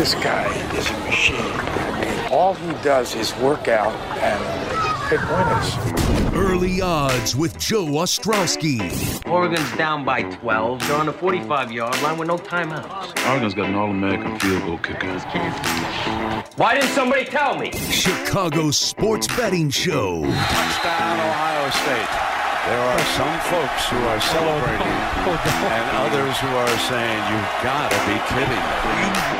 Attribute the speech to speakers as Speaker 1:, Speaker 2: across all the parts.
Speaker 1: This guy is a machine. I mean, all he does is work out and pick winners.
Speaker 2: Early odds with Joe Ostrowski.
Speaker 3: Oregon's down by 12. They're on the 45 yard line with no timeouts.
Speaker 4: Oregon's got an All American field goal kicker.
Speaker 3: Why didn't somebody tell me?
Speaker 2: Chicago's sports betting show.
Speaker 5: Touchdown, Ohio State. There are some folks who are celebrating oh, and others who are saying, You've got to be kidding.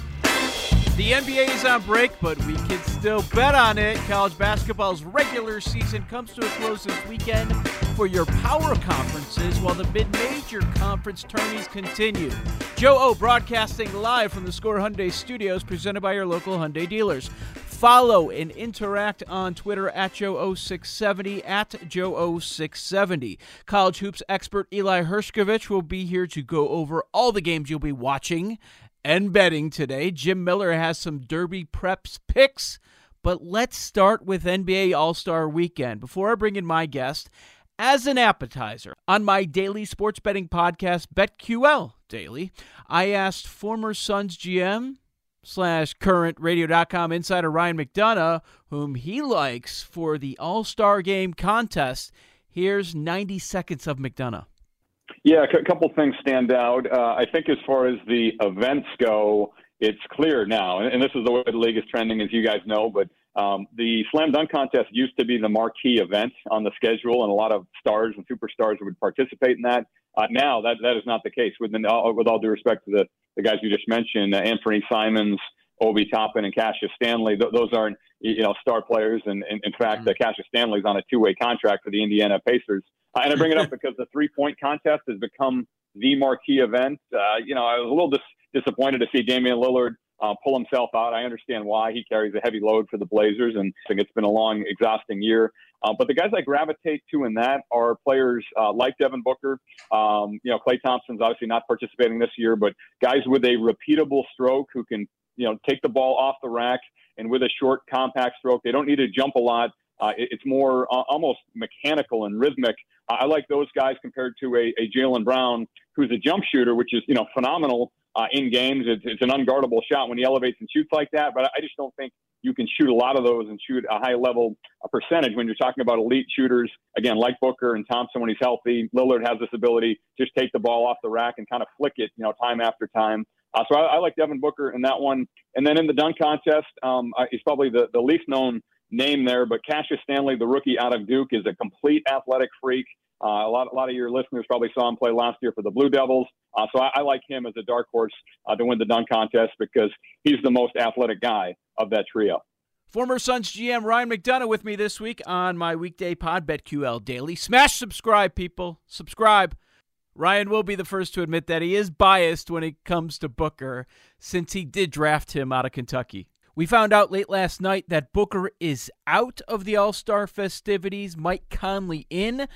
Speaker 6: The NBA is on break, but we can still bet on it. College basketball's regular season comes to a close this weekend for your power conferences while the mid-major conference tourneys continue. Joe O broadcasting live from the Score Hyundai Studios presented by your local Hyundai dealers. Follow and interact on Twitter at Joe0670 at Joe0670. College hoops expert Eli Hershkovich will be here to go over all the games you'll be watching and betting today. Jim Miller has some Derby preps picks, but let's start with NBA All Star Weekend. Before I bring in my guest, as an appetizer, on my daily sports betting podcast, BetQL Daily, I asked former Suns GM slash current radio.com insider Ryan McDonough, whom he likes for the All Star Game contest. Here's 90 seconds of McDonough.
Speaker 7: Yeah, a couple things stand out. Uh, I think as far as the events go, it's clear now, and, and, this is the way the league is trending, as you guys know. But um, the slam dunk contest used to be the marquee event on the schedule, and a lot of stars and superstars would participate in that. Uh, now that that is not the case. With, the, with all due respect to the, the guys you just mentioned, uh, Anthony Simons, Obi Toppin, and Cassius Stanley, th- those aren't you know star players. And, and in fact, mm-hmm. Cassius Stanley's on a two way contract for the Indiana Pacers. Uh, and I bring it up because the three point contest has become the marquee event. Uh, you know, I was a little dis- disappointed to see Damian Lillard uh, pull himself out. I understand why he carries a heavy load for the Blazers, and I think it's been a long, exhausting year. Uh, but the guys I gravitate to in that are players uh, like Devin Booker. Um, you know, Klay Thompson's obviously not participating this year, but guys with a repeatable stroke who can, you know, take the ball off the rack and with a short, compact stroke. They don't need to jump a lot. Uh, it, it's more uh, almost mechanical and rhythmic. I like those guys compared to a, a Jaylen Brown, who's a jump shooter, which is you know phenomenal uh, in games. It's, it's an unguardable shot when he elevates and shoots like that. But I just don't think you can shoot a lot of those and shoot a high level a percentage when you're talking about elite shooters. Again, like Booker and Thompson when he's healthy. Lillard has this ability just take the ball off the rack and kind of flick it, you know, time after time. Uh, so I, I, like Devin Booker in that one. And then in the dunk contest, um, uh, he's probably the, the least known name there, but Cassius Stanley, the rookie out of Duke, is a complete athletic freak. Uh, a lot, a lot of your listeners probably saw him play last year for the Blue Devils. Uh, so I, I, like him as a dark horse uh, to win the dunk contest because he's the most athletic guy of that trio.
Speaker 6: Former Suns GM Ryan McDonough with me this week on my weekday pod BetQL Daily. Smash subscribe, people. Subscribe. Ryan will be the first to admit that he is biased when it comes to Booker since he did draft him out of Kentucky. We found out late last night that Booker is out of the All Star festivities, Mike Conley in,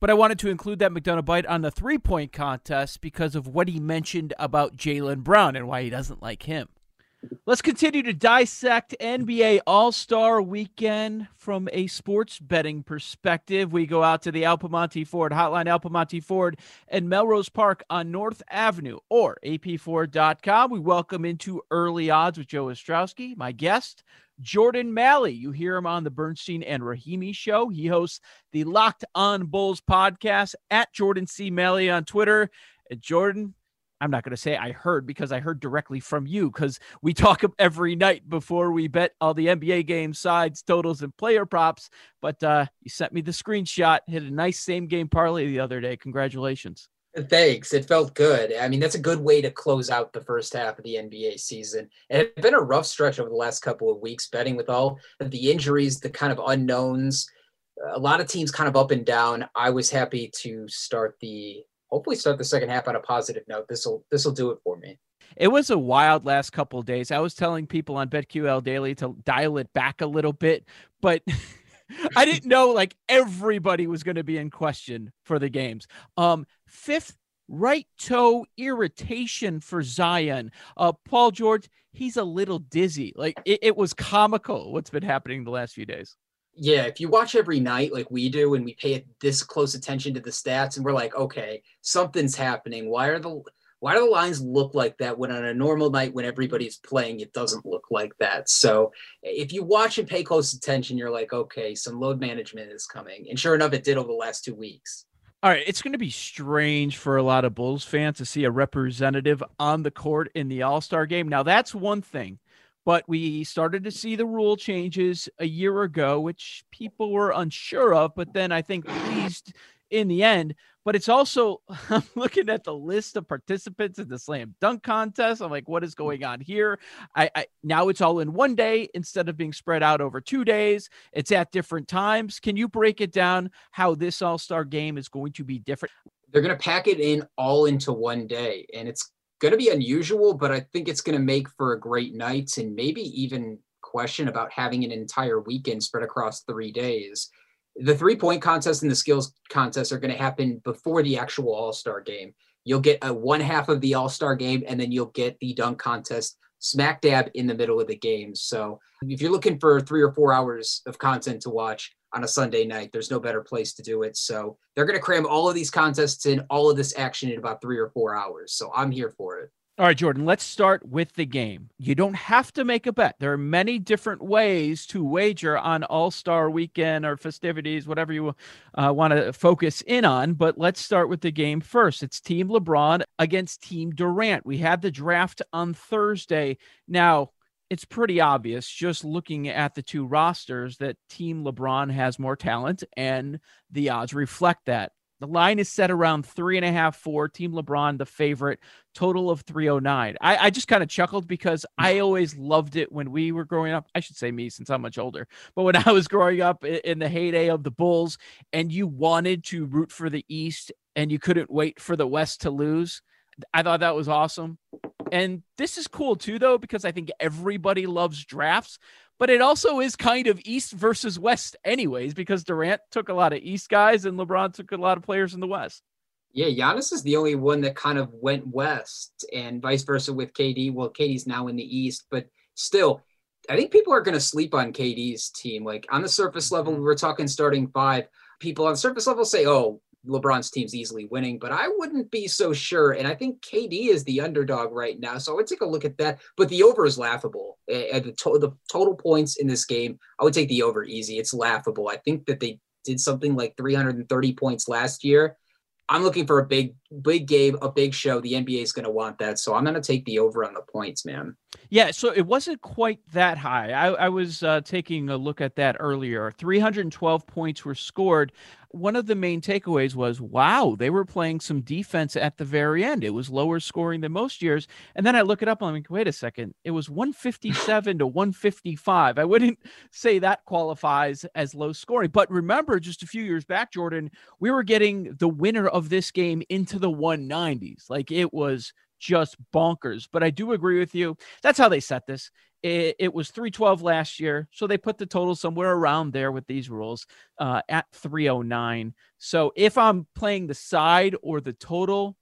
Speaker 6: but I wanted to include that McDonough bite on the three point contest because of what he mentioned about Jaylen Brown and why he doesn't like him. Let's continue to dissect NBA All Star Weekend from a sports betting perspective. We go out to the Al Piemonte Ford Hotline, Al Piemonte Ford and Melrose Park on North Avenue or apford.com. We welcome into early odds with Joe Ostrowski, my guest. Jordan Malley. You hear him on the Bernstein and Rahimi show. He hosts the Locked On Bulls podcast at Jordan C. Malley on Twitter. And Jordan, I'm not going to say I heard because I heard directly from you because we talk every night before we bet all the NBA games, sides, totals, and player props. But uh, you sent me the screenshot, hit a nice same game parlay the other day. Congratulations.
Speaker 8: Thanks. It felt good. I mean, that's a good way to close out the first half of the NBA season. It had been a rough stretch over the last couple of weeks, betting with all the injuries, the kind of unknowns, a lot of teams kind of up and down. I was happy to start the hopefully start the second half on a positive note. This will this will do it for me.
Speaker 6: It was a wild last couple days. I was telling people on BetQL Daily to dial it back a little bit, but I didn't know like everybody was going to be in question for the games. Um, fifth right toe irritation for Zion. Uh, Paul George, he's a little dizzy. Like it, it was comical what's been happening the last few days.
Speaker 8: Yeah, if you watch every night like we do and we pay this close attention to the stats and we're like, okay, something's happening. Why are the why do the lines look like that when on a normal night when everybody's playing it doesn't look like that? So if you watch and pay close attention, you're like, okay, some load management is coming. And sure enough, it did over the last two weeks.
Speaker 6: All right, it's going to be strange for a lot of Bulls fans to see a representative on the court in the All Star game. Now, that's one thing but we started to see the rule changes a year ago, which people were unsure of, but then I think pleased in the end. But it's also, I'm looking at the list of participants in the slam dunk contest. I'm like, what is hmm. going on here? I, I now it's all in one day instead of being spread out over two days. It's at different times. Can you break it down how this all star game is going to be different?
Speaker 8: They're going to pack it in all into one day, and it's going to be unusual, but I think it's going to make for a great night and maybe even question about having an entire weekend spread across three days. The three point contest and the skills contest are going to happen before the actual All Star game. You'll get a one half of the All Star game, and then you'll get the dunk contest smack dab in the middle of the game. So if you're looking for three or four hours of content to watch, on a Sunday night. There's no better place to do it. So they're going to cram all of these contests in, all of this action in about three or four hours. So I'm here for it.
Speaker 6: All right, Jordan, let's start with the game. You don't have to make a bet. There are many different ways to wager on All Star weekend or festivities, whatever you uh, want to focus in on. But let's start with the game first. It's Team LeBron against Team Durant. We had the draft on Thursday. Now, it's pretty obvious just looking at the two rosters that Team LeBron has more talent, and the odds reflect that. The line is set around three and a half, four. Team LeBron, the favorite, total of 309. I, I just kind of chuckled because I always loved it when we were growing up. I should say me since I'm much older, but when I was growing up in the heyday of the Bulls and you wanted to root for the East and you couldn't wait for the West to lose, I thought that was awesome. And this is cool too, though, because I think everybody loves drafts, but it also is kind of East versus West, anyways, because Durant took a lot of East guys and LeBron took a lot of players in the West.
Speaker 8: Yeah, Giannis is the only one that kind of went west, and vice versa with KD. Well, KD's now in the East, but still, I think people are going to sleep on KD's team. Like on the surface level, mm-hmm. we were talking starting five. People on the surface level say, "Oh, LeBron's team's easily winning, but I wouldn't be so sure. And I think KD is the underdog right now. So I would take a look at that. But the over is laughable. At the, to- the total points in this game, I would take the over easy. It's laughable. I think that they did something like 330 points last year. I'm looking for a big, big game, a big show. The NBA is going to want that. So I'm going to take the over on the points, man.
Speaker 6: Yeah. So it wasn't quite that high. I, I was uh, taking a look at that earlier. 312 points were scored one of the main takeaways was wow, they were playing some defense at the very end. It was lower scoring than most years. And then I look it up and I'm like, wait a second, it was 157 to 155. I wouldn't say that qualifies as low scoring. But remember, just a few years back, Jordan, we were getting the winner of this game into the 190s. Like it was just bonkers. But I do agree with you. That's how they set this. It, it, was 312 last year. So they put the total somewhere around there with these rules uh, at 309. So if I'm playing the side or the total,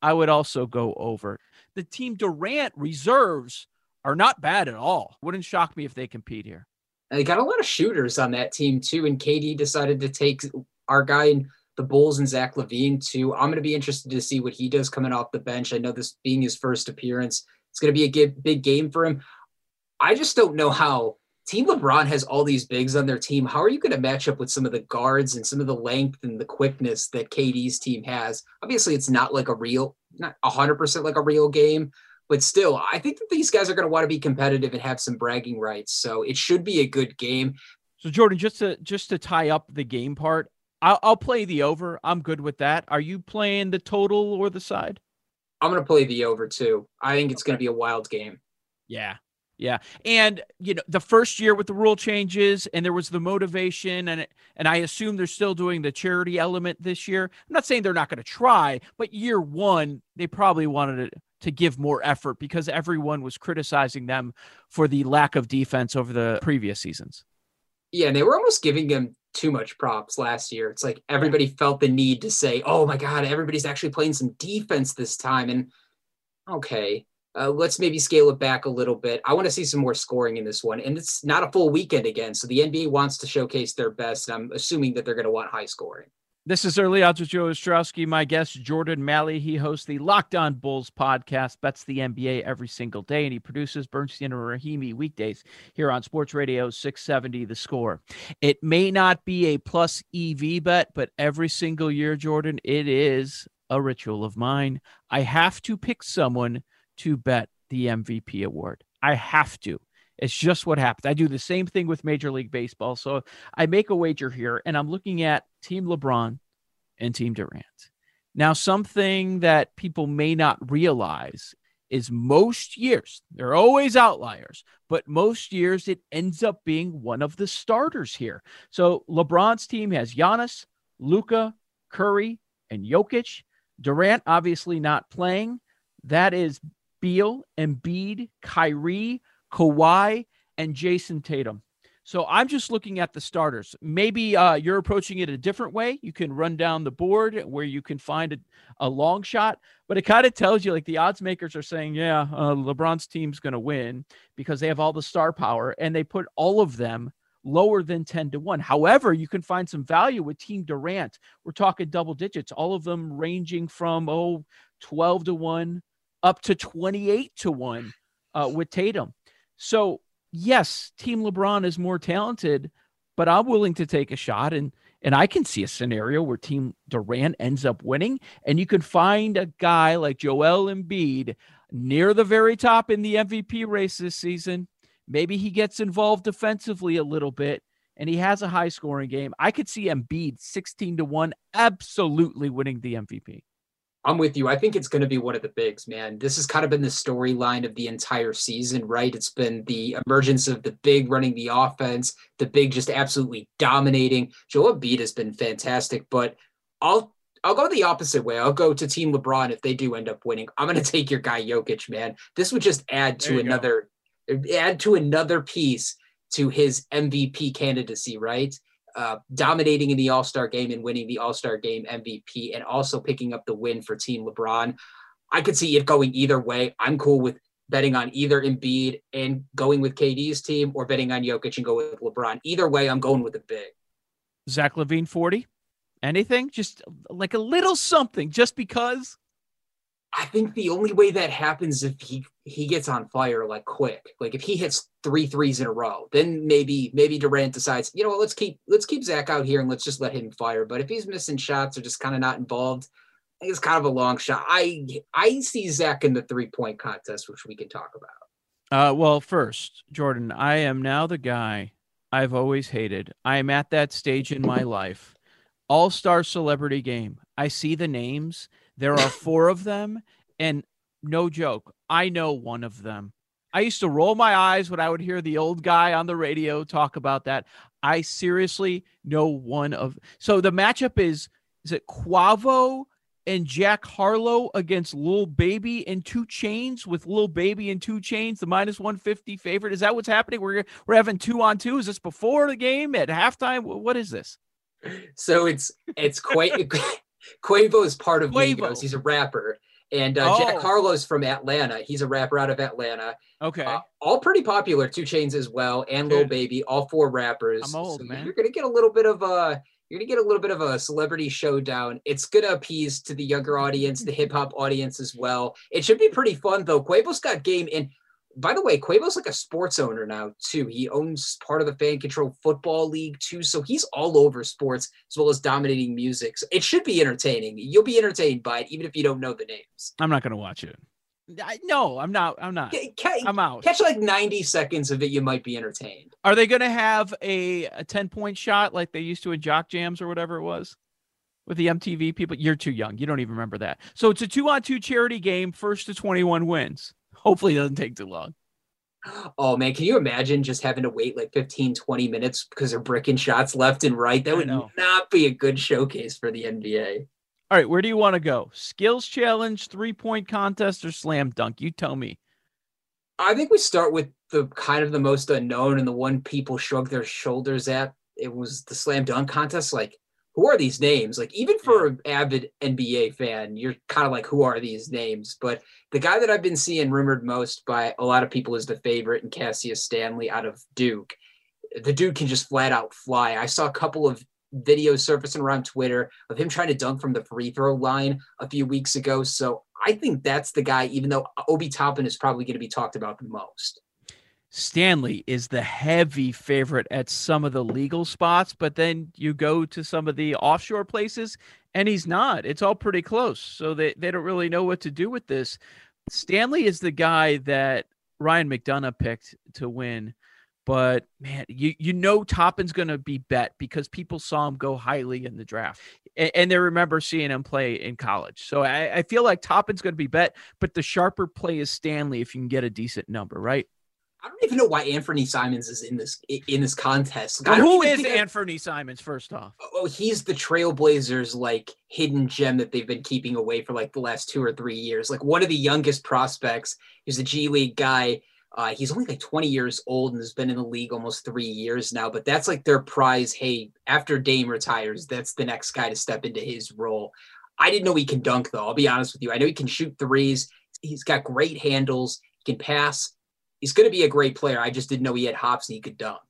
Speaker 6: I would also go over. The team Durant reserves are not bad at all. Wouldn't shock me if they compete here.
Speaker 8: They got a lot of shooters on that team too. And KD decided to take our guy the Bulls and Zach LaVine too. I'm going to be interested to see what he does coming off the bench. I know this being his first appearance, it's going to be a big game for him. I just don't know how Team LeBron has all these bigs on their team. How are you going to match up with some of the guards and some of the length and the quickness that KD's team has? Obviously, it's not like a real, not 100% like a real game, but still, I think that these guys are going to want to be competitive and have some bragging rights. So it should be a good game.
Speaker 6: So Jordan, just to just to tie up the game part, I'll, I'll play the over. I'm good with that. Are you playing the total or the side?
Speaker 8: I'm going to play the over too. I think it's okay. going to be a wild game.
Speaker 6: Yeah, yeah, and you know the first year with the rule changes, and there was the motivation, and and I assume they're still doing the charity element this year. I'm not saying they're not going to try, but year one they probably wanted to, to give more effort because everyone was criticizing them for the lack of defense over the previous seasons.
Speaker 8: Yeah, and they were almost giving them too much props last year. It's like everybody felt the need to say, "Oh my God, everybody's actually playing some defense this time," and okay uh, let's maybe scale it back a little bit. I want to see some more scoring in this one. And it's not a full weekend again. So the NBA wants to showcase their best. I'm assuming that they're going to want high scoring.
Speaker 6: This is Early Odds with Joe Ostrowski. My guest, Jordan Malley. He hosts the Locked On Bulls podcast, bets the NBA every single day, and he produces Bernstein and Rahimi weekdays here on Sports Radio 670 The Score. It may not be a plus EV bet, but every single year, Jordan, it is a ritual of mine. I have to pick someone – to bet the MVP award. I have to. It's just what happens. I do the same thing with Major League Baseball. So I make a wager here and I'm looking at Team LeBron and Team Durant. Now, something that people may not realize is most years, there are always outliers, but most years it ends up being one of the starters here. So LeBron's team has Giannis, Luka, Curry, and Jokic. Durant obviously not playing. That is Beal, Embiid, Kyrie, Kawhi, and Jayson Tatum. So I'm just looking at the starters. Maybe uh, you're approaching it a different way. You can run down the board where you can find a, a long shot, but it kind of tells you like the odds makers are saying, yeah, uh, LeBron's team's going to win because they have all the star power and they put all of them lower than 10 to 1. However, you can find some value with Team Durant. We're talking double digits, all of them ranging from, oh, 12 to 1 up to 28 to 1 uh, with Tatum. So, yes, Team LeBron is more talented, but I'm willing to take a shot and and I can see a scenario where Team Durant ends up winning and you can find a guy like Joel Embiid near the very top in the MVP race this season. Maybe he gets involved defensively a little bit and he has a high scoring game. I could see Embiid 16 to 1 absolutely winning the MVP.
Speaker 8: I'm with you. I think it's going to be one of the bigs, man. This has kind of been the storyline of the entire season, right? It's been the emergence of the big running the offense, the big just absolutely dominating. Joel Embiid has been fantastic, but I'll I'll go the opposite way. I'll go to Team LeBron if they do end up winning. I'm going to take your guy Jokic, man. This would just add to another go. add to another piece to his MVP candidacy, right? Uh, dominating in the All Star game and winning the All Star game MVP, and also picking up the win for Team LeBron. I could see it going either way. I'm cool with betting on either Embiid and going with KD's team, or betting on Jokic and go with LeBron. Either way, I'm going with the big.
Speaker 6: Zach LaVine forty. Anything? Just like a little something, just because.
Speaker 8: I think the only way that happens if he he gets on fire like quick. Like if he hits three threes in a row, then maybe maybe Durant decides, you know what, let's keep let's keep Zach out here and let's just let him fire. But if he's missing shots or just kind of not involved, I think it's kind of a long shot. I I see Zach in the three point contest, which we can talk about.
Speaker 6: Uh, well, first, Jordan, I am now the guy I've always hated. I am at that stage in my life. All star celebrity game. I see the names there are four of them, and no joke, I know one of them. I used to roll my eyes when I would hear the old guy on the radio talk about that. I seriously know one of. So the matchup is is it Quavo and Jack Harlow against Lil Baby and 2 Chainz with Lil Baby and 2 Chainz, the minus 150 favorite. Is that what's happening? We're we're having two on two. Is this before the game at halftime? What is this?
Speaker 8: So it's it's quite Quavo is part of Quavo. Migos. He's a rapper. And uh,
Speaker 6: Oh.
Speaker 8: Jack Harlow's from Atlanta. He's a rapper out of Atlanta.
Speaker 6: Okay.
Speaker 8: Uh, all pretty popular. Two Chainz as well, and Lil
Speaker 6: Dude.
Speaker 8: Baby. All four rappers.
Speaker 6: I'm old,
Speaker 8: So
Speaker 6: man.
Speaker 8: You're gonna get a little bit of a. You're gonna get a little bit of a celebrity showdown. It's gonna appease to the younger audience, the hip hop audience as well. It should be pretty fun though. Quavo's got game, and by the way, Quavo's like a sports owner now too. He owns part of the fan control football league too, so he's all over sports as well as dominating music. So it should be entertaining. You'll be entertained by it, even if you don't know the names.
Speaker 6: I'm not gonna watch it. I, no, I'm not. I'm not. I'm out.
Speaker 8: Catch like 90 seconds of it, you might be entertained.
Speaker 6: Are they going to have a, a 10 point shot like they used to in Jock Jams or whatever it was with the MTV people? You're too young. You don't even remember that. So it's a two on two charity game, first to 21 wins. Hopefully, it doesn't take too long.
Speaker 8: Oh man, can you imagine just having to wait like 15, 20 minutes because they're bricking shots left and right? That would not be a good showcase for the NBA.
Speaker 6: All right, where do you want to go? Skills challenge, three point contest, or slam dunk? You tell me.
Speaker 8: I think we start with the kind of the most unknown and the one people shrug their shoulders at. It was the slam dunk contest. Like, who are these names? Like, even for an avid NBA fan, you're kind of like, who are these names? But the guy that I've been seeing rumored most by a lot of people is the favorite and Cassius Stanley out of Duke. The dude can just flat out fly. I saw a couple of videos surfacing around Twitter of him trying to dunk from the free throw line a few weeks ago. So I think that's the guy, even though Obi Toppin is probably going to be talked about the most.
Speaker 6: Stanley is the heavy favorite at some of the legal spots, but then you go to some of the offshore places and he's not. It's all pretty close. So they, they don't really know what to do with this. Stanley is the guy that Ryan McDonough picked to win. But man, you you know Toppin's going to be bet because people saw him go highly in the draft, and, and they remember seeing him play in college. So I, I feel like Toppin's going to be bet, but the sharper play is Stanley if you can get a decent number, right?
Speaker 8: I don't even know why Anthony Simons is in this in this contest.
Speaker 6: Well, who is
Speaker 8: think I-
Speaker 6: Anthony Simons? First off,
Speaker 8: oh, he's the Trailblazers like hidden gem that they've been keeping away for like the last two or three years. Like one of the youngest prospects. He's a G League guy. Uh, he's only like 20 years old and has been in the league almost three years now. But that's like their prize. Hey, after Dame retires, that's the next guy to step into his role. I didn't know he can dunk though. I'll be honest with you. I know he can shoot threes. He's got great handles. He can pass. He's going to be a great player. I just didn't know he had hops and he could dunk.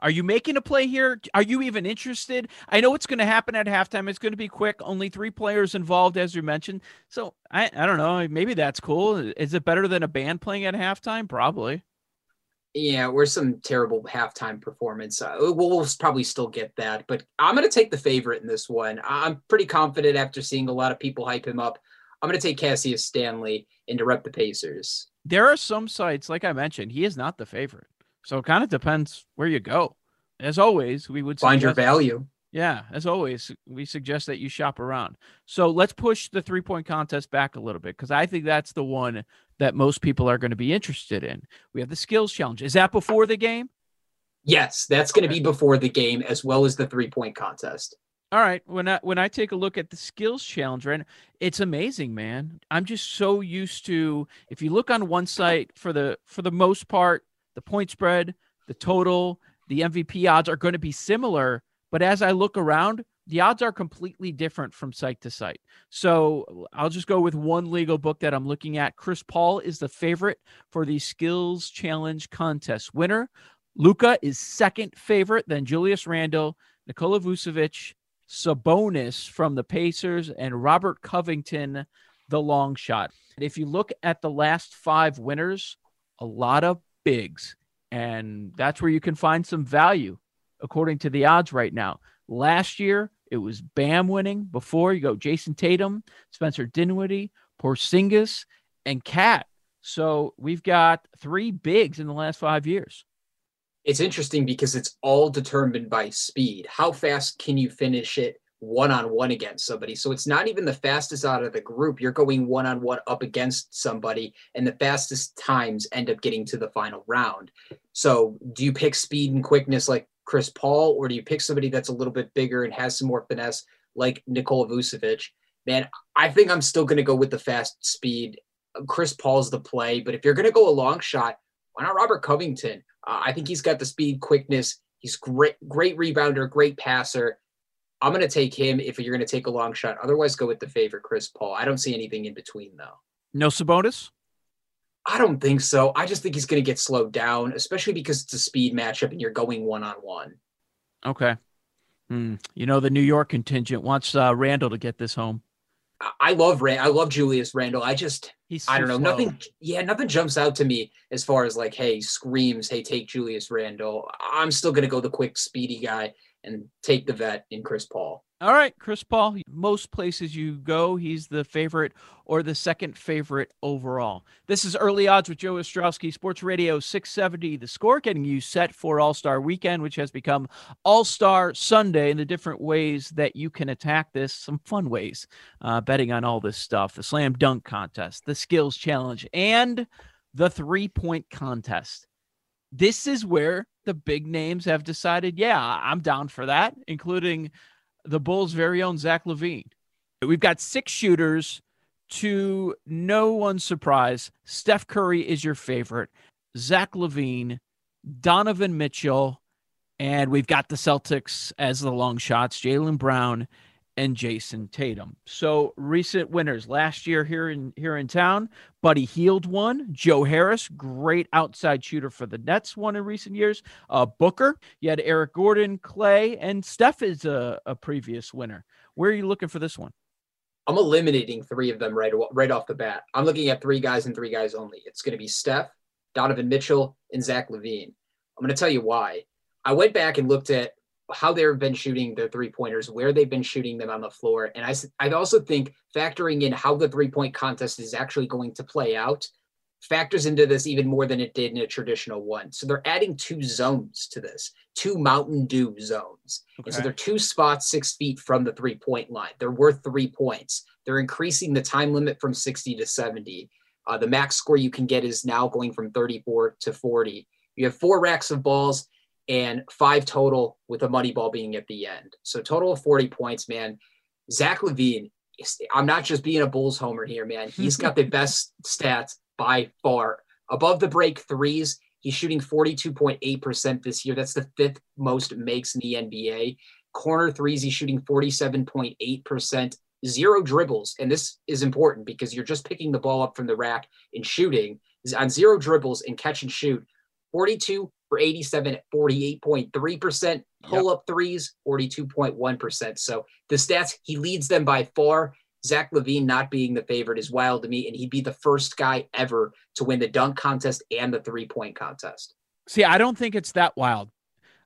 Speaker 6: are you making a play here? Are you even interested? I know what's going to happen at halftime. It's going to be quick. Only three players involved, as you mentioned. So I I don't know. Maybe that's cool. Is it better than a band playing at halftime? Probably.
Speaker 8: Yeah, we're some terrible halftime performance. Uh, we'll, we'll probably still get that, but I'm going to take the favorite in this one. I'm pretty confident after seeing a lot of people hype him up. I'm going to take Cassius Stanley and to rep the Pacers.
Speaker 6: There are some sites, like I mentioned, he is not the favorite. So it kind of depends where you go. As always, we would
Speaker 8: Find your value.
Speaker 6: Yeah, as always, we suggest that you shop around. So let's push the three point contest back a little bit because I think that's the one that most people are going to be interested in. We have the skills challenge. Is that before the game?
Speaker 8: Yes, that's going to be before the game as well as the three point contest.
Speaker 6: All right. When I when I take a look at the skills challenge, right, it's amazing, man. I'm just so used to if you look on one site for the for the most part, the point spread, the total, the MVP odds are going to be similar. But as I look around, the odds are completely different from site to site. So I'll just go with one legal book that I'm looking at. Chris Paul is the favorite for the skills challenge contest winner. Luka is second favorite, then Julius Randle, Nikola Vucevic, Sabonis from the Pacers, and Robert Covington, the long shot. If you look at the last five winners, a lot of bigs, and that's where you can find some value according to the odds right now. Last year, it was Bam winning. Before you go, Jayson Tatum, Spencer Dinwiddie, Porzingis, and KAT. So we've got three bigs in the last five years.
Speaker 8: It's interesting because it's all determined by speed. How fast can you finish it one on one against somebody? So it's not even the fastest out of the group. You're going one on one up against somebody, and the fastest times end up getting to the final round. So do you pick speed and quickness like Chris Paul, or do you pick somebody that's a little bit bigger and has some more finesse like Nikola Vucevic? Man, I think I'm still going to go with the fast speed. Chris Paul's the play, but if you're going to go a long shot, why not Robert Covington? Uh, I think he's got the speed, quickness. He's great, great rebounder, great passer. I'm going to take him if you're going to take a long shot. Otherwise, go with the favorite, Chris Paul. I don't see anything in between, though.
Speaker 6: No Sabonis?
Speaker 8: I don't think so. I just think he's going to get slowed down, especially because it's a speed matchup and you're going one on one.
Speaker 6: Okay. Hmm. You know, the New York contingent wants uh, Randle to get this home.
Speaker 8: I love Rand. I love Julius Randle. I just,
Speaker 6: He's
Speaker 8: I don't know.
Speaker 6: slow.
Speaker 8: Nothing. Yeah, nothing jumps out to me as far as like, hey, screams, hey, take Julius Randle. I'm still gonna go the quick, speedy guy and take the vet in Chris Paul.
Speaker 6: All right, Chris Paul. Most places you go, he's the favorite or the second favorite overall. This is Early Odds with Joe Ostrowski, Sports Radio 670. The score getting you set for All Star Weekend, which has become All Star Sunday, and the different ways that you can attack this. Some fun ways, uh, betting on all this stuff: the slam dunk contest, the skills challenge, and the three point contest this is where the big names have decided, yeah, I'm down for that, including the Bulls' very own Zach LaVine. We've got six shooters. To no one's surprise, Steph Curry is your favorite. Zach LaVine, Donovan Mitchell, and we've got the Celtics as the long shots, Jaylen Brown and Jayson Tatum. So recent winners last year here in here in town, Buddy Hield won. Joe Harris, great outside shooter for the Nets, won in recent years. Uh, Booker, you had Eric Gordon, Klay, and Steph is a, a previous winner. Where are you looking for this one?
Speaker 8: I'm eliminating three of them right right off the bat. I'm looking at three guys and three guys only. It's going to be Steph, Donovan Mitchell, and Zach LaVine. I'm going to tell you why. I went back and looked at how they've been shooting their three pointers, where they've been shooting them on the floor, and I, I also think factoring in how the three point contest is actually going to play out factors into this even more than it did in a traditional one. So they're adding two zones to this, two Mountain Dew zones. And so they're two spots six feet from the three point line. They're worth three points. They're increasing the time limit from 60 to 70. Uh, the max score you can get is now going from 34 to 40. You have four racks of balls and five total with a money ball being at the end. So total of 40 points, man. Zach LaVine, I'm not just being a Bulls homer here, man. He's got the best stats by far. Above the break threes, he's shooting 42.8% this year. That's the fifth most makes in the NBA. Corner threes, he's shooting 47.8%. Zero dribbles. And this is important because you're just picking the ball up from the rack and shooting. On zero dribbles and catch and shoot, 42 for 87 at 48.3%. Pull up threes, 42.1%. So the stats, he leads them by far. Zach LaVine not being the favorite is wild to me, and he'd be the first guy ever to win the dunk contest and the three point contest.
Speaker 6: See, I don't think it's that wild.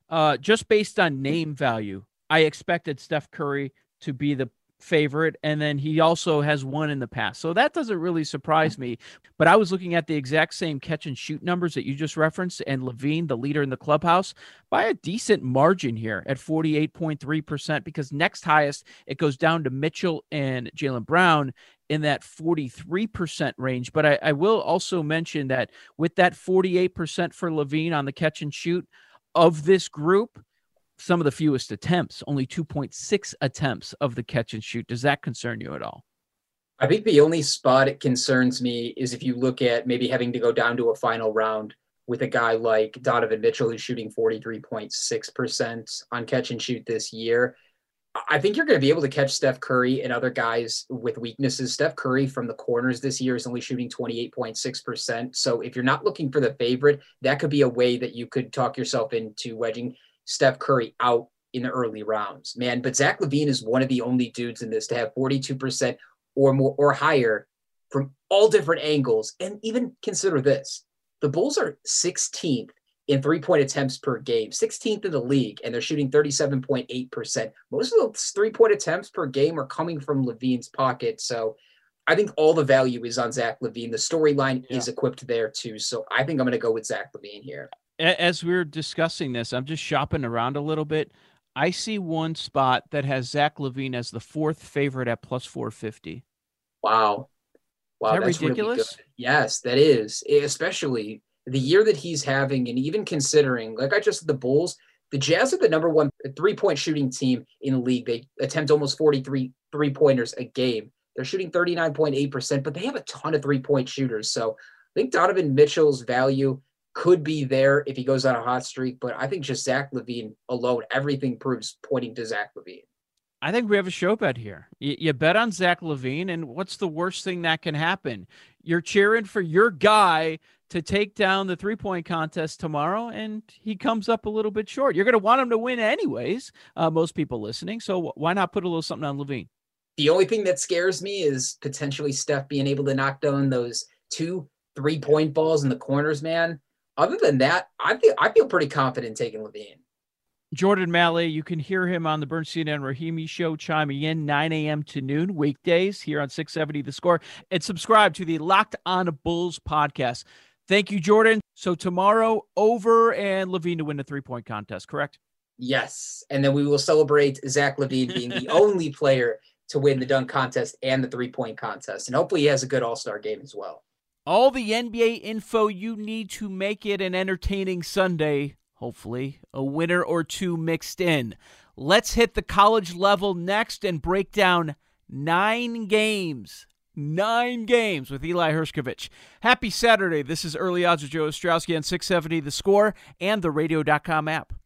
Speaker 6: Uh, just based on name value, I expected Steph Curry to be the favorite, and then he also has won in the past. So that doesn't really surprise me. But I was looking at the exact same catch and shoot numbers that you just referenced, and LaVine, the leader in the clubhouse, by a decent margin here at 48.3%, because next highest it goes down to Mitchell and Jaylen Brown in that 43% range. But I, I will also mention that with that 48% for LaVine on the catch and shoot of this group, some of the fewest attempts, only 2.6 attempts of the catch and shoot. Does that concern you at all?
Speaker 8: I think the only spot it concerns me is if you look at maybe having to go down to a final round with a guy like Donovan Mitchell, who's shooting 43.6% on catch and shoot this year. I think you're going to be able to catch Steph Curry and other guys with weaknesses. Steph Curry from the corners this year is only shooting 28.6%. So if you're not looking for the favorite, that could be a way that you could talk yourself into wedging Steph Curry out in the early rounds, man. But Zach LaVine is one of the only dudes in this to have 42% or more or higher from all different angles. And even consider this the Bulls are 16th in three point attempts per game, 16th in the league, and they're shooting 37.8%. Most of those three point attempts per game are coming from LaVine's pocket. So I think all the value is on Zach LaVine. The storyline is equipped there too. So I think I'm going to go with Zach LaVine here.
Speaker 6: As we're discussing this, I'm just shopping around a little bit. I see one spot that has Zach LaVine as the fourth favorite at plus 450.
Speaker 8: Wow. Wow,
Speaker 6: that
Speaker 8: that's
Speaker 6: ridiculous?
Speaker 8: good. Yes, that is, especially the year that he's having, and even considering, like I just said, the Bulls, the Jazz are the number one three point shooting team in the league. They attempt almost 43 three pointers a game. They're shooting 39.8%, but they have a ton of three point shooters. So I think Donovan Mitchell's value could be there if he goes on a hot streak, but I think just Zach LaVine alone, everything proves pointing to Zach LaVine.
Speaker 6: I think we have a show bet here. You, you, bet on Zach LaVine, and what's the worst thing that can happen? You're cheering for your guy to take down the three point contest tomorrow, and he comes up a little bit short. You're going to want him to win anyways, uh, most people listening. So why not put a little something on LaVine?
Speaker 8: The only thing that scares me is potentially Steph being able to knock down those two three point balls in the corners, man. Other than that, I feel I feel pretty confident taking LaVine.
Speaker 6: Jordan Malley, you can hear him on the Bernstein and Rahimi show chiming in 9 a.m. to noon weekdays here on 670 The Score. And subscribe to the Locked On Bulls podcast. Thank you, Jordan. So tomorrow, over and LaVine to win the three point contest, correct?
Speaker 8: Yes. And then we will celebrate Zach LaVine being the only player to win the dunk contest and the three point contest. And hopefully he has a good all star game as well.
Speaker 6: All the NBA info you need to make it an entertaining Sunday hopefully, a winner or two mixed in. Let's hit the college level next and break down nine games nine games with Eli Hershkovich. Happy Saturday. This is Early Odds with Joe Ostrowski on 670 The Score and the radio.com app.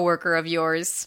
Speaker 9: coworker of yours.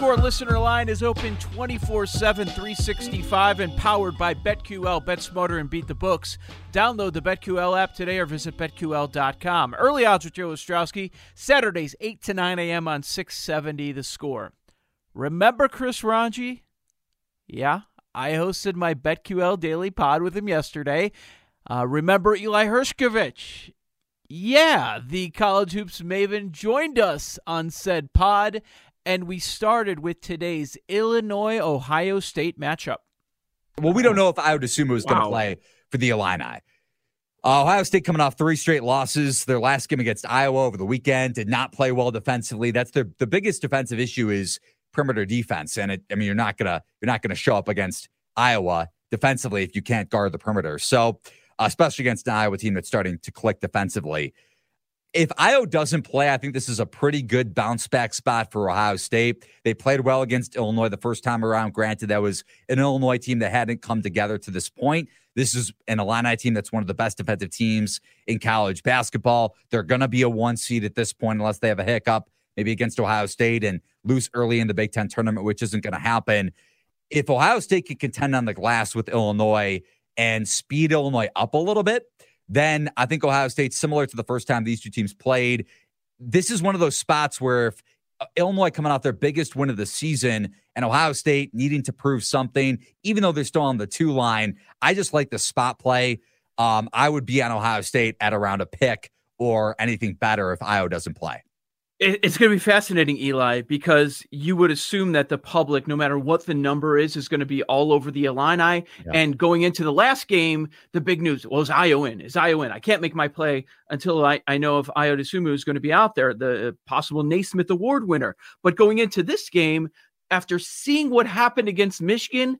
Speaker 6: Score listener line is open 24 7, 365 and powered by BetQL. Bet smarter and beat the books. Download the BetQL app today or visit BetQL.com. Early odds with Joe Ostrowski, Saturdays 8 to 9 a.m. on 670 The Score. Remember Chris Ranji? Yeah, I hosted my BetQL daily pod with him yesterday. Uh, remember Eli Hershkovich? Yeah, the college hoops maven joined us on said pod and we started with today's Illinois Ohio State matchup.
Speaker 10: Well, we don't know if Ayo Dosunmu is wow. going to play for the Illini. Uh, Ohio State coming off three straight losses. Their last game against Iowa over the weekend did not play well defensively. That's their the biggest defensive issue is perimeter defense. And it, I mean, you're not gonna you're not gonna show up against Iowa defensively if you can't guard the perimeter. So, uh, especially against an Iowa team that's starting to click defensively if Ayo doesn't play, I think this is a pretty good bounce back spot for Ohio State. They played well against Illinois the first time around. Granted, that was an Illinois team that hadn't come together to this point. This is an Illini team that's one of the best defensive teams in college basketball. They're going to be a one seed at this point unless they have a hiccup, maybe against Ohio State and lose early in the Big Ten tournament, which isn't going to happen. If Ohio State can contend on the glass with Illinois and speed Illinois up a little bit, then I think Ohio State, similar to the first time these two teams played, this is one of those spots where if uh, Illinois coming off their biggest win of the season and Ohio State needing to prove something, even though they're still on the two line, I just like the spot play. Um, I would be on Ohio State at around a pick or anything better if Ayo doesn't play.
Speaker 6: It's going to be fascinating, Eli, because you would assume that the public, no matter what the number is, is going to be all over the Illini. Yeah. And going into the last game, the big news well, is Ayo in? Is Ayo in? I can't make my play until I, I know if Ayo Dosunmu is going to be out there, the uh, possible Naismith Award winner. But going into this game, after seeing what happened against Michigan,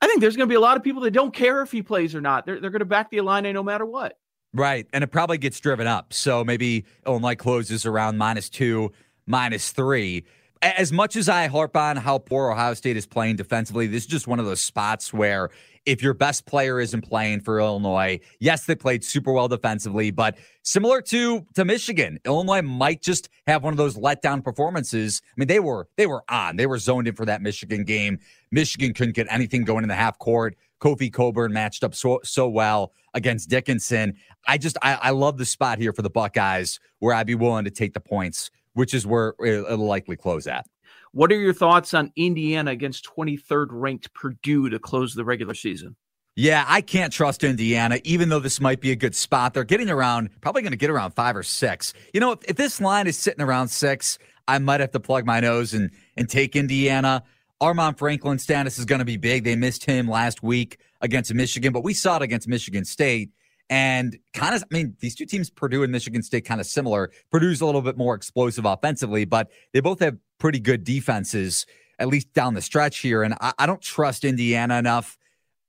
Speaker 6: I think there's going to be a lot of people that don't care if he plays or not. They're, they're going to back the Illini no matter what.
Speaker 10: Right. And it probably gets driven up. So maybe Illinois closes around minus two, minus three. As much as I harp on how poor Ohio State is playing defensively, this is just one of those spots where if your best player isn't playing for Illinois, yes, they played super well defensively, but similar to to Michigan, Illinois might just have one of those letdown performances. I mean, they were they were on, they were zoned in for that Michigan game. Michigan couldn't get anything going in the half court. Kofi Cockburn matched up so so well against Dickinson. I just I, I love the spot here for the Buckeyes where I'd be willing to take the points, which is where it'll likely close at.
Speaker 6: What are your thoughts on Indiana against 23rd ranked Purdue to close the regular season?
Speaker 10: Yeah, I can't trust Indiana, even though this might be a good spot. They're getting around, probably going to get around five or six. You know, if, if, this line is sitting around six, I might have to plug my nose and and take Indiana. Armaan Franklin status is going to be big. They missed him last week against Michigan, but we saw it against Michigan State. And kind of, I mean, these two teams, Purdue and Michigan State, kind of similar. Purdue's a little bit more explosive offensively, but they both have pretty good defenses, at least down the stretch here. And I, I don't trust Indiana enough.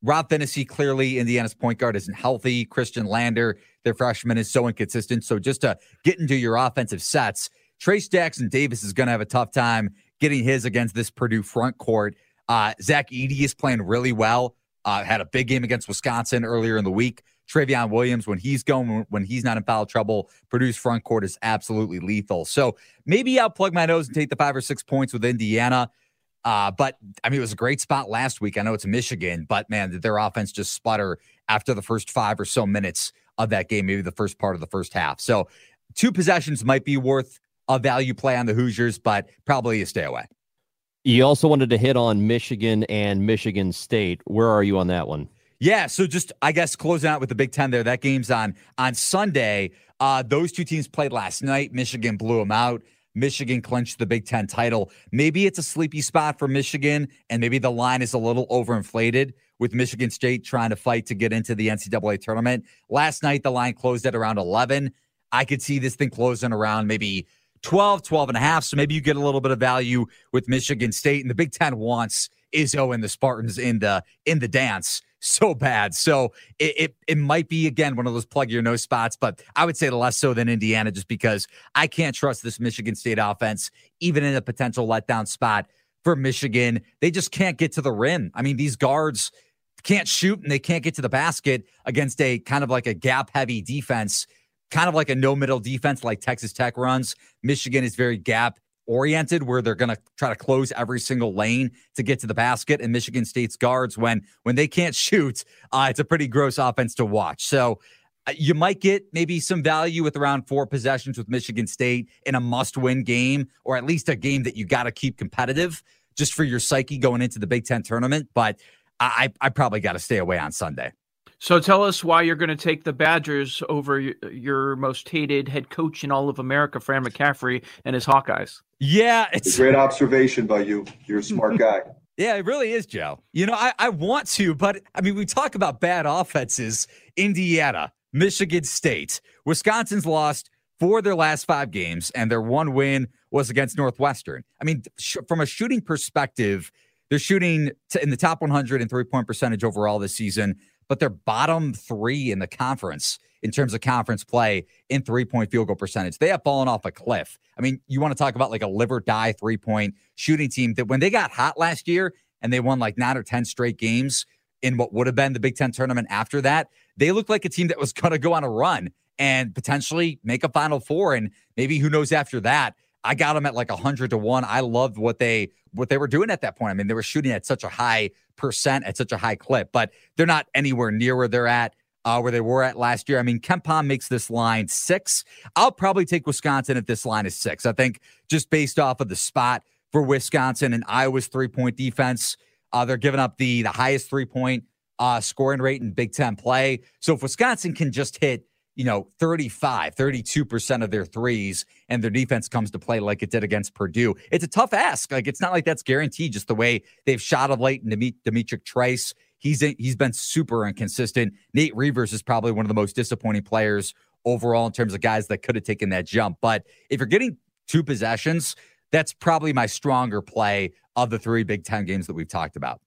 Speaker 10: Rob Phinisee, clearly, Indiana's point guard isn't healthy. Khristian Lander, their freshman, is so inconsistent. So just to get into your offensive sets, Trayce Jackson Davis is going to have a tough time getting his against this Purdue front court. Uh, Zach Edey is playing really well. Uh, had a big game against Wisconsin earlier in the week. Trevion Williams, when he's going, when he's not in foul trouble, Purdue's front court is absolutely lethal. So maybe I'll plug my nose and take the five or six points with Indiana. Uh, but I mean, it was a great spot last week. I know it's Michigan, but man, did their offense just sputter after the first five or so minutes of that game, maybe the first part of the first half. So two possessions might be worth a value play on the Hoosiers, but probably a stay away.
Speaker 11: You also wanted to hit on Michigan and Michigan State. Where are you on that one?
Speaker 10: Yeah, so just I guess closing out with the Big Ten there. That game's on on Sunday. Uh, those two teams played last night. Michigan blew them out. Michigan clinched the Big Ten title. Maybe it's a sleepy spot for Michigan, and maybe the line is a little overinflated with Michigan State trying to fight to get into the NCAA tournament. Last night, the line closed at around 11. I could see this thing closing around maybe 12, 12 and a half. So maybe you get a little bit of value with Michigan State. And the Big Ten wants Izzo and the Spartans in the in the dance so bad. So it, it, it might be again one of those plug your nose spots, but I would say less so than Indiana just because I can't trust this Michigan State offense, even in a potential letdown spot for Michigan. They just can't get to the rim. I mean, these guards can't shoot and they can't get to the basket against a kind of like a gap heavy defense kind of like a no middle defense like Texas Tech runs. Michigan is very gap oriented where they're going to try to close every single lane to get to the basket. And Michigan State's guards when when they can't shoot uh, it's a pretty gross offense to watch. So uh, you might get maybe some value with around four possessions with Michigan State in a must win game or at least a game that you got to keep competitive just for your psyche going into the Big 10 tournament. But I I probably got to stay away on Sunday
Speaker 6: so tell us why you're going to take the Badgers over your, most hated head coach in all of America, Fran McCaffery, and his Hawkeyes.
Speaker 10: Yeah, it's
Speaker 12: a great observation by you. You're a smart guy.
Speaker 10: yeah, it really is, Joe. You know, I, I want to, but I mean, we talk about bad offenses. Indiana, Michigan State, Wisconsin's lost four of their last five games, and their one win was against Northwestern. I mean, sh- from a shooting perspective, they're shooting in the top 100 in three point percentage overall this season but they're bottom three in the conference in terms of conference play in three point field goal percentage. They have fallen off a cliff. I mean, you want to talk about like a live or die three point shooting team that when they got hot last year and they won like nine or 10 straight games in what would have been the Big Ten tournament after that, they looked like a team that was going to go on a run and potentially make a Final Four. And maybe who knows after that. I got them at like 100 to 1. I loved what they what they were doing at that point. I mean, they were shooting at such a high percent at such a high clip, but they're not anywhere near where they're at. Uh, where they were at last year. I mean, KenPom makes this line six. I'll probably take Wisconsin if this line is six. I think just based off of the spot for Wisconsin and Iowa's three point defense, uh, they're giving up the the highest three point uh, scoring rate in Big Ten play. So if Wisconsin can just hit you know, 35, 32% of their threes and their defense comes to play like it did against Purdue. It's a tough ask. Like it's not like that's guaranteed just the way they've shot of late and D'Mitrik Trice. He's in, he's been super inconsistent. Nate Reuvers is probably one of the most disappointing players overall in terms of guys that could have taken that jump. But if you're getting two possessions, that's probably my stronger play of the three Big Ten games that we've talked about.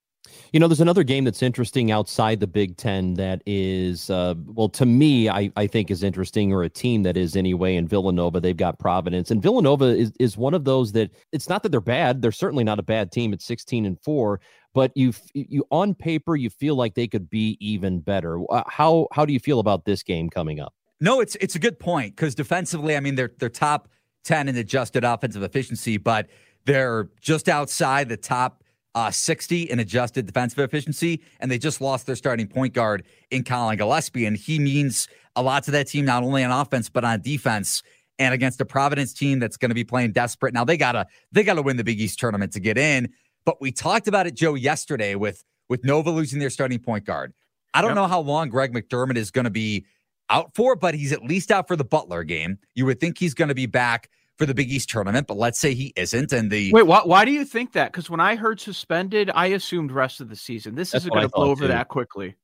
Speaker 11: You know, there's another game that's interesting outside the Big Ten that is, uh, well, to me, I, I think is interesting, or a team that is anyway. In Villanova, they've got Providence, and Villanova is is one of those that it's not that they're bad. They're certainly not a bad team. at 16 and four, but you you on paper you feel like they could be even better. How how do you feel about this game coming up?
Speaker 10: No, it's it's a good point because defensively, I mean, they're they're top 10 in adjusted offensive efficiency, but they're just outside the top uh, 60 in adjusted defensive efficiency, and they just lost their starting point guard in Collin Gillespie, and he means a lot to that team, not only on offense but on defense. And against a Providence team that's going to be playing desperate. Now they gotta they gotta win the Big East tournament to get in. But we talked about it, Joe, yesterday with with Nova losing their starting point guard. I don't yep. know how long Greg McDermott is going to be out for, but he's at least out for the Butler game. You would think he's going to be back for the Big East tournament, but let's say he isn't. And the
Speaker 6: wait, why, why do you think that? Because when I heard suspended, I assumed rest of the season. This That's isn't going to blow over too. that quickly.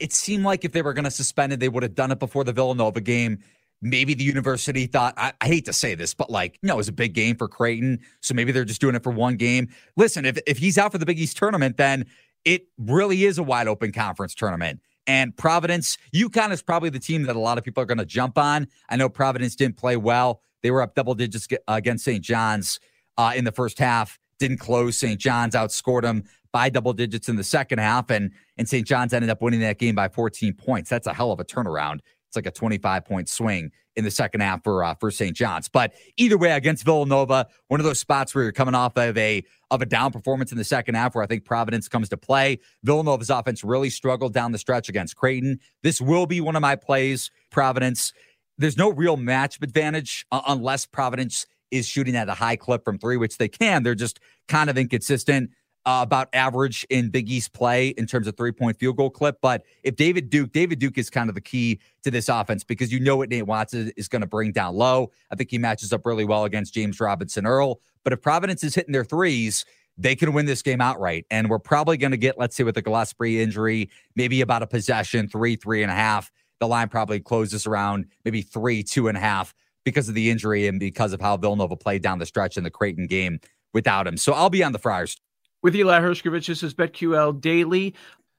Speaker 10: It seemed like if they were going to suspend it, they would have done it before the Villanova game. Maybe the university thought, I, I, hate to say this, but like, you know, it was a big game for Creighton. So maybe they're just doing it for one game. Listen, if, if he's out for the Big East tournament, then it really is a wide open conference tournament. And Providence, UConn is probably the team that a lot of people are going to jump on. I know Providence didn't play well they were up double digits against St. John's uh, in the first half. Didn't close. St. John's outscored them by double digits in the second half, and and St. John's ended up winning that game by 14 points. That's a hell of a turnaround. It's like a 25 point swing in the second half for uh, for St. John's. But either way, against Villanova, one of those spots where you're coming off of a of a down performance in the second half, where I think Providence comes to play. Villanova's offense really struggled down the stretch against Creighton. This will be one of my plays. Providence there's no real matchup advantage uh, unless Providence is shooting at a high clip from three, which they can. They're just kind of inconsistent. Uh, about average in Big East play in terms of three point field goal clip. But if David Duke, David Duke is kind of the key to this offense because you know what Nate Watson is going to bring down low. I think he matches up really well against James Robinson Earl. But if Providence is hitting their threes, they can win this game outright. And we're probably going to get, let's say, with the Gillespie injury, maybe about a possession, three, three and a half the line probably closes around maybe three, two and a half because of the injury and because of how Villanova played down the stretch in the Creighton game without him. So I'll be on the Friars.
Speaker 6: With Eli Hershkovich, this is BetQL Daily.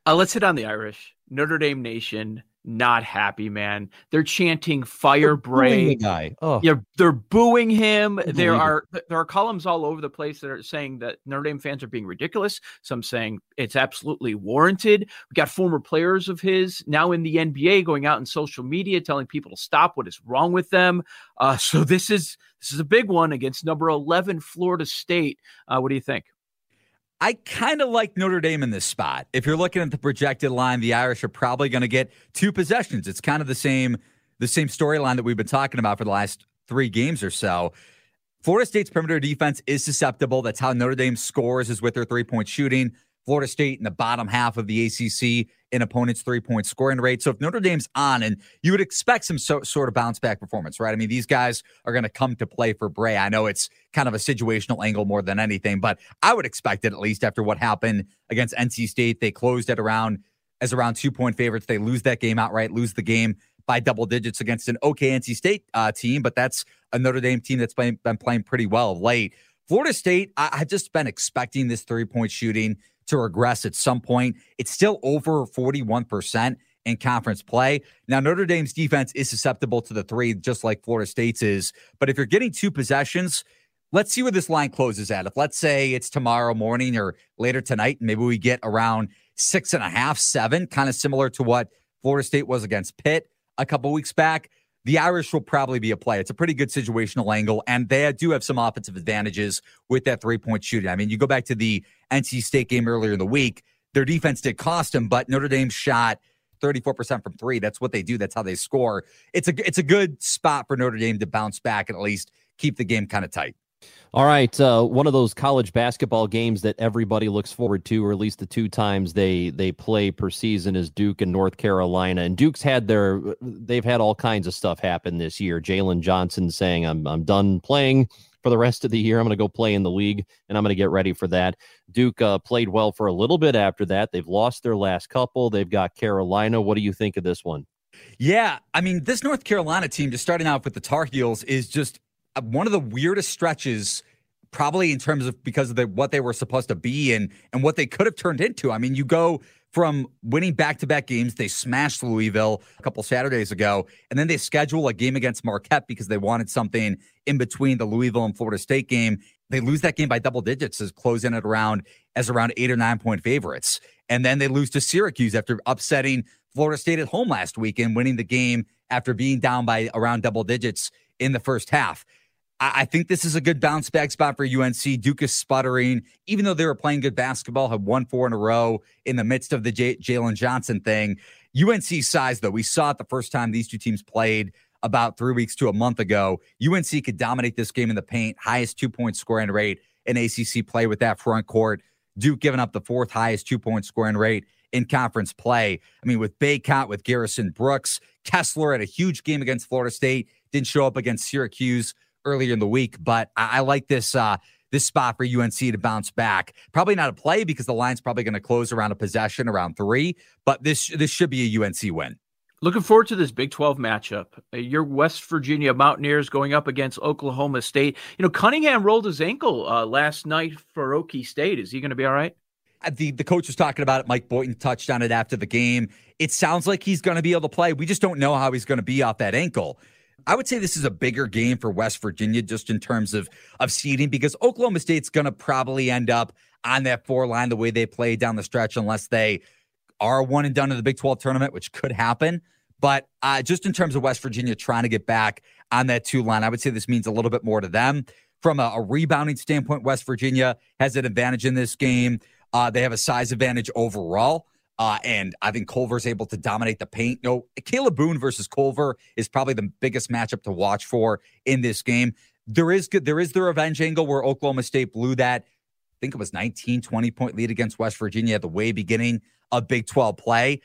Speaker 6: Uh, let's hit on the Irish. Notre Dame Nation not happy, man. They're chanting "Fire Brey."
Speaker 11: The guy. Oh.
Speaker 6: Yeah, they're booing him. There are there are columns all over the place that are saying that Notre Dame fans are being ridiculous. Some saying it's absolutely warranted. We got former players of his now in the NBA going out in social media telling people to stop. What is wrong with them? Uh, so this is this is a big one against number eleven Florida State. Uh, what do you think?
Speaker 10: I kind of like Notre Dame in this spot. If you're looking at the projected line, the Irish are probably going to get two possessions. It's kind of the same the same storyline that we've been talking about for the last three games or so. Florida State's perimeter defense is susceptible. That's how Notre Dame scores is with their three point shooting. Florida State in the bottom half of the ACC in opponents' three point scoring rate. So if Notre Dame's on, and you would expect some so, sort of bounce back performance, right? I mean, these guys are going to come to play for Brey. I know it's kind of a situational angle more than anything, but I would expect it at least after what happened against NC State. They closed at around as around two point favorites. They lose that game outright, lose the game by double digits against an okay NC State uh, team, but that's a Notre Dame team that's been, playing pretty well late. Florida State, I, I've just been expecting this three point shooting to regress at some point. It's still over 41% in conference play. Now, Notre Dame's defense is susceptible to the three, just like Florida State's is. But if you're getting two possessions, let's see where this line closes at. If let's say it's tomorrow morning or later tonight, and maybe we get around six and a half, seven, kind of similar to what Florida State was against Pitt a couple weeks back the Irish will probably be a play. It's a pretty good situational angle, and they do have some offensive advantages with that three point shooting. I mean, you go back to the NC State game earlier in the week, their defense did cost them, but Notre Dame shot 34% from three. That's what they do. That's how they score. It's a it's a good spot for Notre Dame to bounce back and at least keep the game kind of tight.
Speaker 11: All right, uh, one of those college basketball games that everybody looks forward to, or at least the two times they they play per season, is Duke and North Carolina. And Duke's had their they've had all kinds of stuff happen this year. Jalen Johnson saying, "I'm I'm done playing for the rest of the year. I'm going to go play in the league, and I'm going to get ready for that." Duke uh, played well for a little bit after that. They've lost their last couple. They've got Carolina. What do you think of this one?
Speaker 10: Yeah, I mean, this North Carolina team, just starting off with the Tar Heels, is just Uh, one of the weirdest stretches probably in terms of because of the, what they were supposed to be and and what they could have turned into. I mean, you go from winning back-to-back games, they smashed Louisville a couple Saturdays ago, and then they schedule a game against Marquette because they wanted something in between the Louisville and Florida State game. They lose that game by double digits as closing it around as around eight or nine point favorites. And then they lose to Syracuse after upsetting Florida State at home last week and winning the game after being down by around double digits in the first half. I think this is a good bounce back spot for UNC. Duke is sputtering, even though they were playing good basketball, have won four in a row in the midst of the J- Jalen Johnson thing. UNC size, though, we saw it the first time these two teams played about three weeks to a month ago. UNC could dominate this game in the paint, highest two point scoring rate in ACC play with that front court. Duke giving up the fourth highest two point scoring rate in conference play. I mean, with Bacot, with Garrison Brooks, Kessler had a huge game against Florida State, didn't show up against Syracuse earlier in the week, but I, I like this uh, this spot for UNC to bounce back. Probably not a play because the line's probably going to close around a possession around three, but this this should be a UNC win.
Speaker 6: Looking forward to this Big 12 matchup. Uh, your West Virginia Mountaineers going up against Oklahoma State. You know, Cunningham rolled his ankle uh, last night for Okie State. Is he going to be all right?
Speaker 10: Uh, the the coach was talking about it. Mike Boynton touched on it after the game. It sounds like he's going to be able to play. We just don't know how he's going to be off that ankle. I would say this is a bigger game for West Virginia just in terms of of seeding because Oklahoma State's going to probably end up on that four line the way they play down the stretch unless they are one and done in the Big 12 tournament, which could happen. But uh, just in terms of West Virginia trying to get back on that two line, I would say this means a little bit more to them. From a, a rebounding standpoint, West Virginia has an advantage in this game. Uh, they have a size advantage overall. Uh, and I think Culver's able to dominate the paint. No, Kalib Boone versus Culver is probably the biggest matchup to watch for in this game. There is good, there is the revenge angle where Oklahoma State blew that. I think it was 19, 20 point lead against West Virginia at the way beginning of Big 12 play.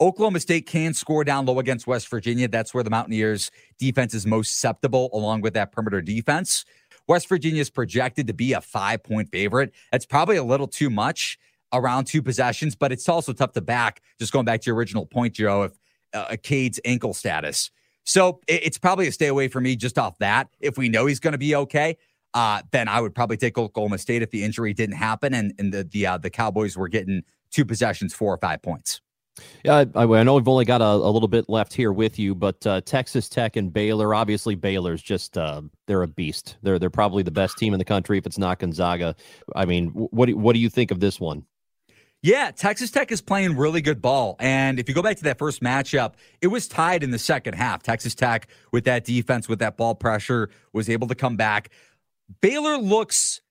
Speaker 10: Oklahoma State can score down low against West Virginia. That's where the Mountaineers defense is most susceptible, along with that perimeter defense. West Virginia is projected to be a five point favorite. That's probably a little too much around two possessions, but it's also tough to back. Just going back to your original point, Joe, if uh, Cade's ankle status. So it, it's probably a stay away for me just off that. If we know he's going to be okay, uh, then I would probably take Oklahoma State if the injury didn't happen and, and the the uh, the Cowboys were getting two possessions, four or five points.
Speaker 11: Yeah, I, I know we've only got a, a, little bit left here with you, but uh, Texas Tech and Baylor, obviously Baylor's just uh, they're a beast. They're they're probably the best team in the country if it's not Gonzaga. I mean, what do, what do you think of this one?
Speaker 10: Yeah, Texas Tech is playing really good ball. And if you go back to that first matchup, it was tied in the second half. Texas Tech, with that defense, with that ball pressure, was able to come back. Baylor looks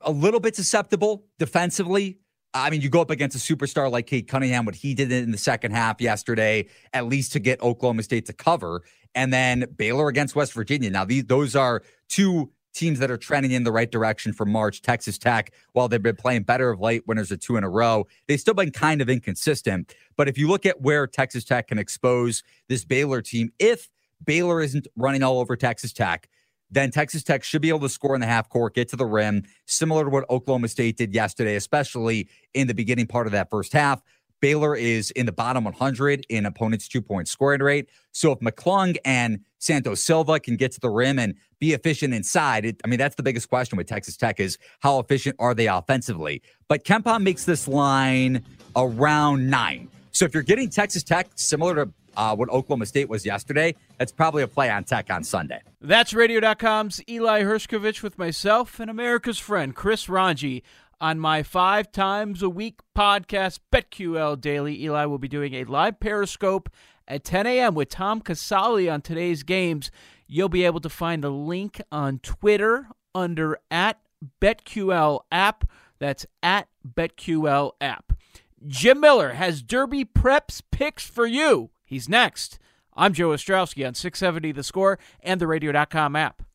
Speaker 10: a little bit susceptible defensively. I mean, you go up against a superstar like Cade Cunningham, what he did in the second half yesterday, at least to get Oklahoma State to cover. And then Baylor against West Virginia. Now, these those are two teams that are trending in the right direction for March. Texas Tech, while they've been playing better of late, winners of two in a row, they've still been kind of inconsistent. But if you look at where Texas Tech can expose this Baylor team, if Baylor isn't running all over Texas Tech, then Texas Tech should be able to score in the half court, get to the rim, similar to what Oklahoma State did yesterday, especially in the beginning part of that first half. Baylor is in the bottom 100 in opponents' two point scoring rate. So if McClung and Santos Silva can get to the rim and be efficient inside, it, I mean, that's the biggest question with Texas Tech is how efficient are they offensively? But KenPom makes this line around nine. So if you're getting Texas Tech similar to uh, what Oklahoma State was yesterday, that's probably a play on Tech on Sunday.
Speaker 6: That's radio.com's Eli Hershkovich with myself and America's friend Chris Ranji on my five times a week podcast, BetQL Daily. Eli will be doing a live Periscope at 10 a.m. with Tom Casale on today's games. You'll be able to find the link on Twitter under at BetQL app. That's at BetQL app. Jim Miller has Derby Preps picks for you. He's next. I'm Joe Ostrowski on 670 The Score and the Radio.com app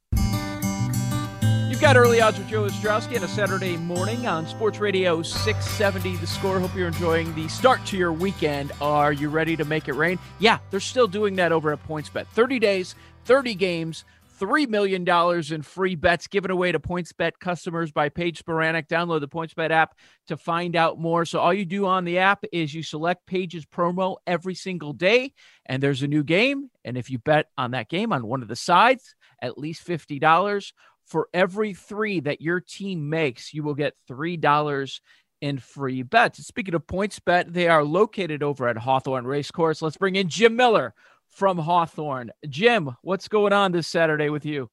Speaker 6: got early odds with Joe Ostrowski on a Saturday morning on Sports Radio 670. The score. Hope you're enjoying the start to your weekend. Are you ready to make it rain? Yeah, they're still doing that over at PointsBet. 30 days, 30 games. $3 million in free bets given away to PointsBet customers by Paige Spiranac. Download the PointsBet app to find out more. So, all you do on the app is you select Paige's promo every single day, and there's a new game. And if you bet on that game on one of the sides, at least $50, for every three that your team makes, you will get $3 in free bets. Speaking of points bet, they are located over at Hawthorne Racecourse. Let's bring in Jim Miller from Hawthorne. Jim, what's going on this Saturday with you?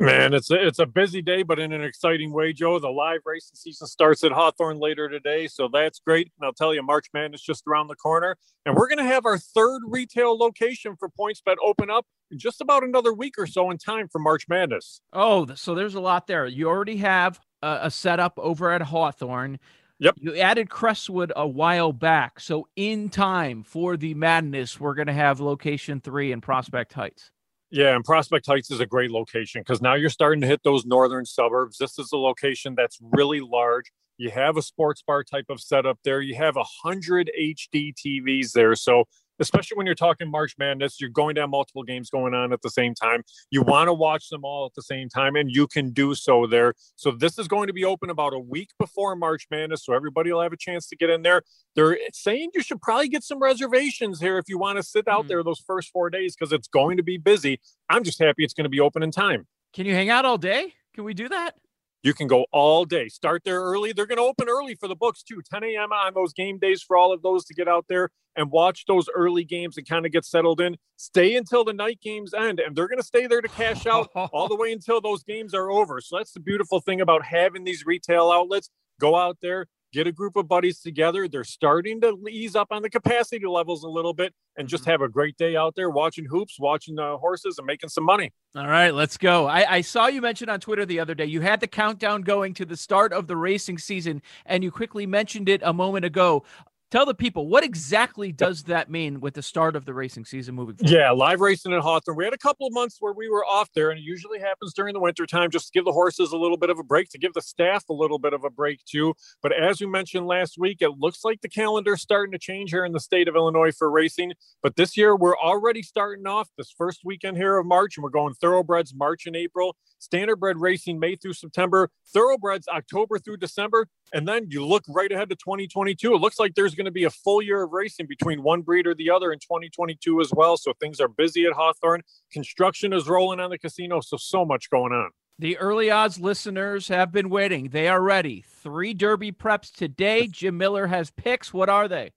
Speaker 13: Man, it's a, it's a busy day, but in an exciting way, Joe. The live racing season starts at Hawthorne later today, so that's great. And I'll tell you, March Madness just around the corner, and we're going to have our third retail location for PointsBet open up in just about another week or so in time for March Madness.
Speaker 6: Oh, so there's a lot there. You already have a, a setup over at Hawthorne.
Speaker 13: Yep.
Speaker 6: You added Crestwood a while back. So in time for the madness, we're going to have location three in Prospect Heights.
Speaker 13: Yeah, and Prospect Heights is a great location because now you're starting to hit those northern suburbs. This is a location that's really large. You have a sports bar type of setup there. You have a hundred HD TVs there. So especially when you're talking March Madness, you're going to have multiple games going on at the same time. You want to watch them all at the same time, and you can do so there. So this is going to be open about a week before March Madness, so everybody will have a chance to get in there. They're saying you should probably get some reservations here if you want to sit out mm-hmm. there those first four days because it's going to be busy. I'm just happy it's going to be open in time.
Speaker 6: Can you hang out all day? Can we do that?
Speaker 13: You can go all day. Start there early. They're going to open early for the books too. 10 a.m. on those game days for all of those to get out there and watch those early games and kind of get settled in. Stay until the night games end, and they're going to stay there to cash out all the way until those games are over. So that's the beautiful thing about having these retail outlets. Go out there, get a group of buddies together. They're starting to ease up on the capacity levels a little bit and just mm-hmm. have a great day out there watching hoops, watching the horses, and making some money.
Speaker 6: All right, let's go. I, I, saw you mention on Twitter the other day you had the countdown going to the start of the racing season, and you quickly mentioned it a moment ago. Tell the people what exactly does that mean with the start of the racing season moving forward?
Speaker 13: Yeah, live racing at Hawthorne. We had a couple of months where we were off there, and it usually happens during the winter time just to give the horses a little bit of a break, to give the staff a little bit of a break too. But as we mentioned last week, it looks like the calendar is starting to change here in the state of Illinois for racing. But this year, we're already starting off this first weekend here of March, and we're going thoroughbreds March and April, standardbred racing May through September, thoroughbreds October through December, and then you look right ahead to 2022. It looks like there's going to be a full year of racing between one breed or the other in 2022 as well. So things are busy at Hawthorne. Construction is rolling on the casino. So, so much going on.
Speaker 6: The early odds listeners have been waiting. They are ready. Three Derby preps today. Jim Miller has picks. What are they?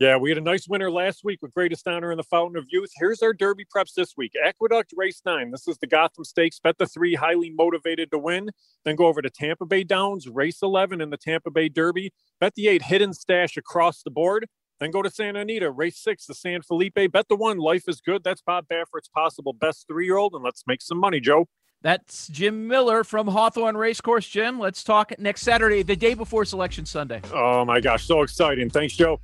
Speaker 13: Yeah, we had a nice winner last week with Greatest Honor in the Fountain of Youth. Here's our Derby preps this week. Aqueduct Race 9. This is the Gotham Stakes. Bet the three, highly motivated to win. Then go over to Tampa Bay Downs, Race 11 in the Tampa Bay Derby. Bet the eight, Hidden Stash across the board. Then go to Santa Anita, race six, the San Felipe. Bet the one, Life is Good. That's Bob Baffert's possible best three year old. And let's make some money, Joe.
Speaker 6: That's Jim Miller from Hawthorne Racecourse. Jim, let's talk next Saturday, the day before Selection Sunday.
Speaker 13: Oh, my gosh. So exciting. Thanks, Joe.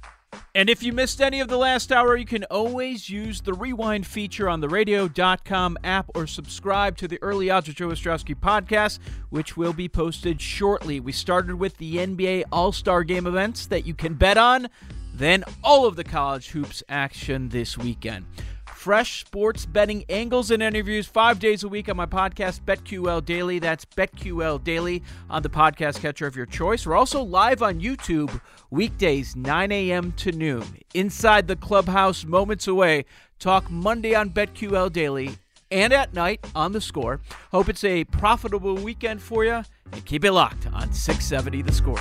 Speaker 6: And if you missed any of the last hour, you can always use the rewind feature on the radio.com app or subscribe to the Early Odds with Joe Ostrowski podcast, which will be posted shortly. We started with the NBA All Star Game events that you can bet on, then all of the college hoops action this weekend fresh sports betting angles and interviews five days a week on my podcast, BetQL Daily. That's BetQL Daily on the podcast catcher of your choice. We're also live on YouTube weekdays, 9 a.m. to noon. Inside the clubhouse, moments away. Talk Monday on BetQL Daily and at night on the score. Hope it's a profitable weekend for you and keep it locked on 670 the score.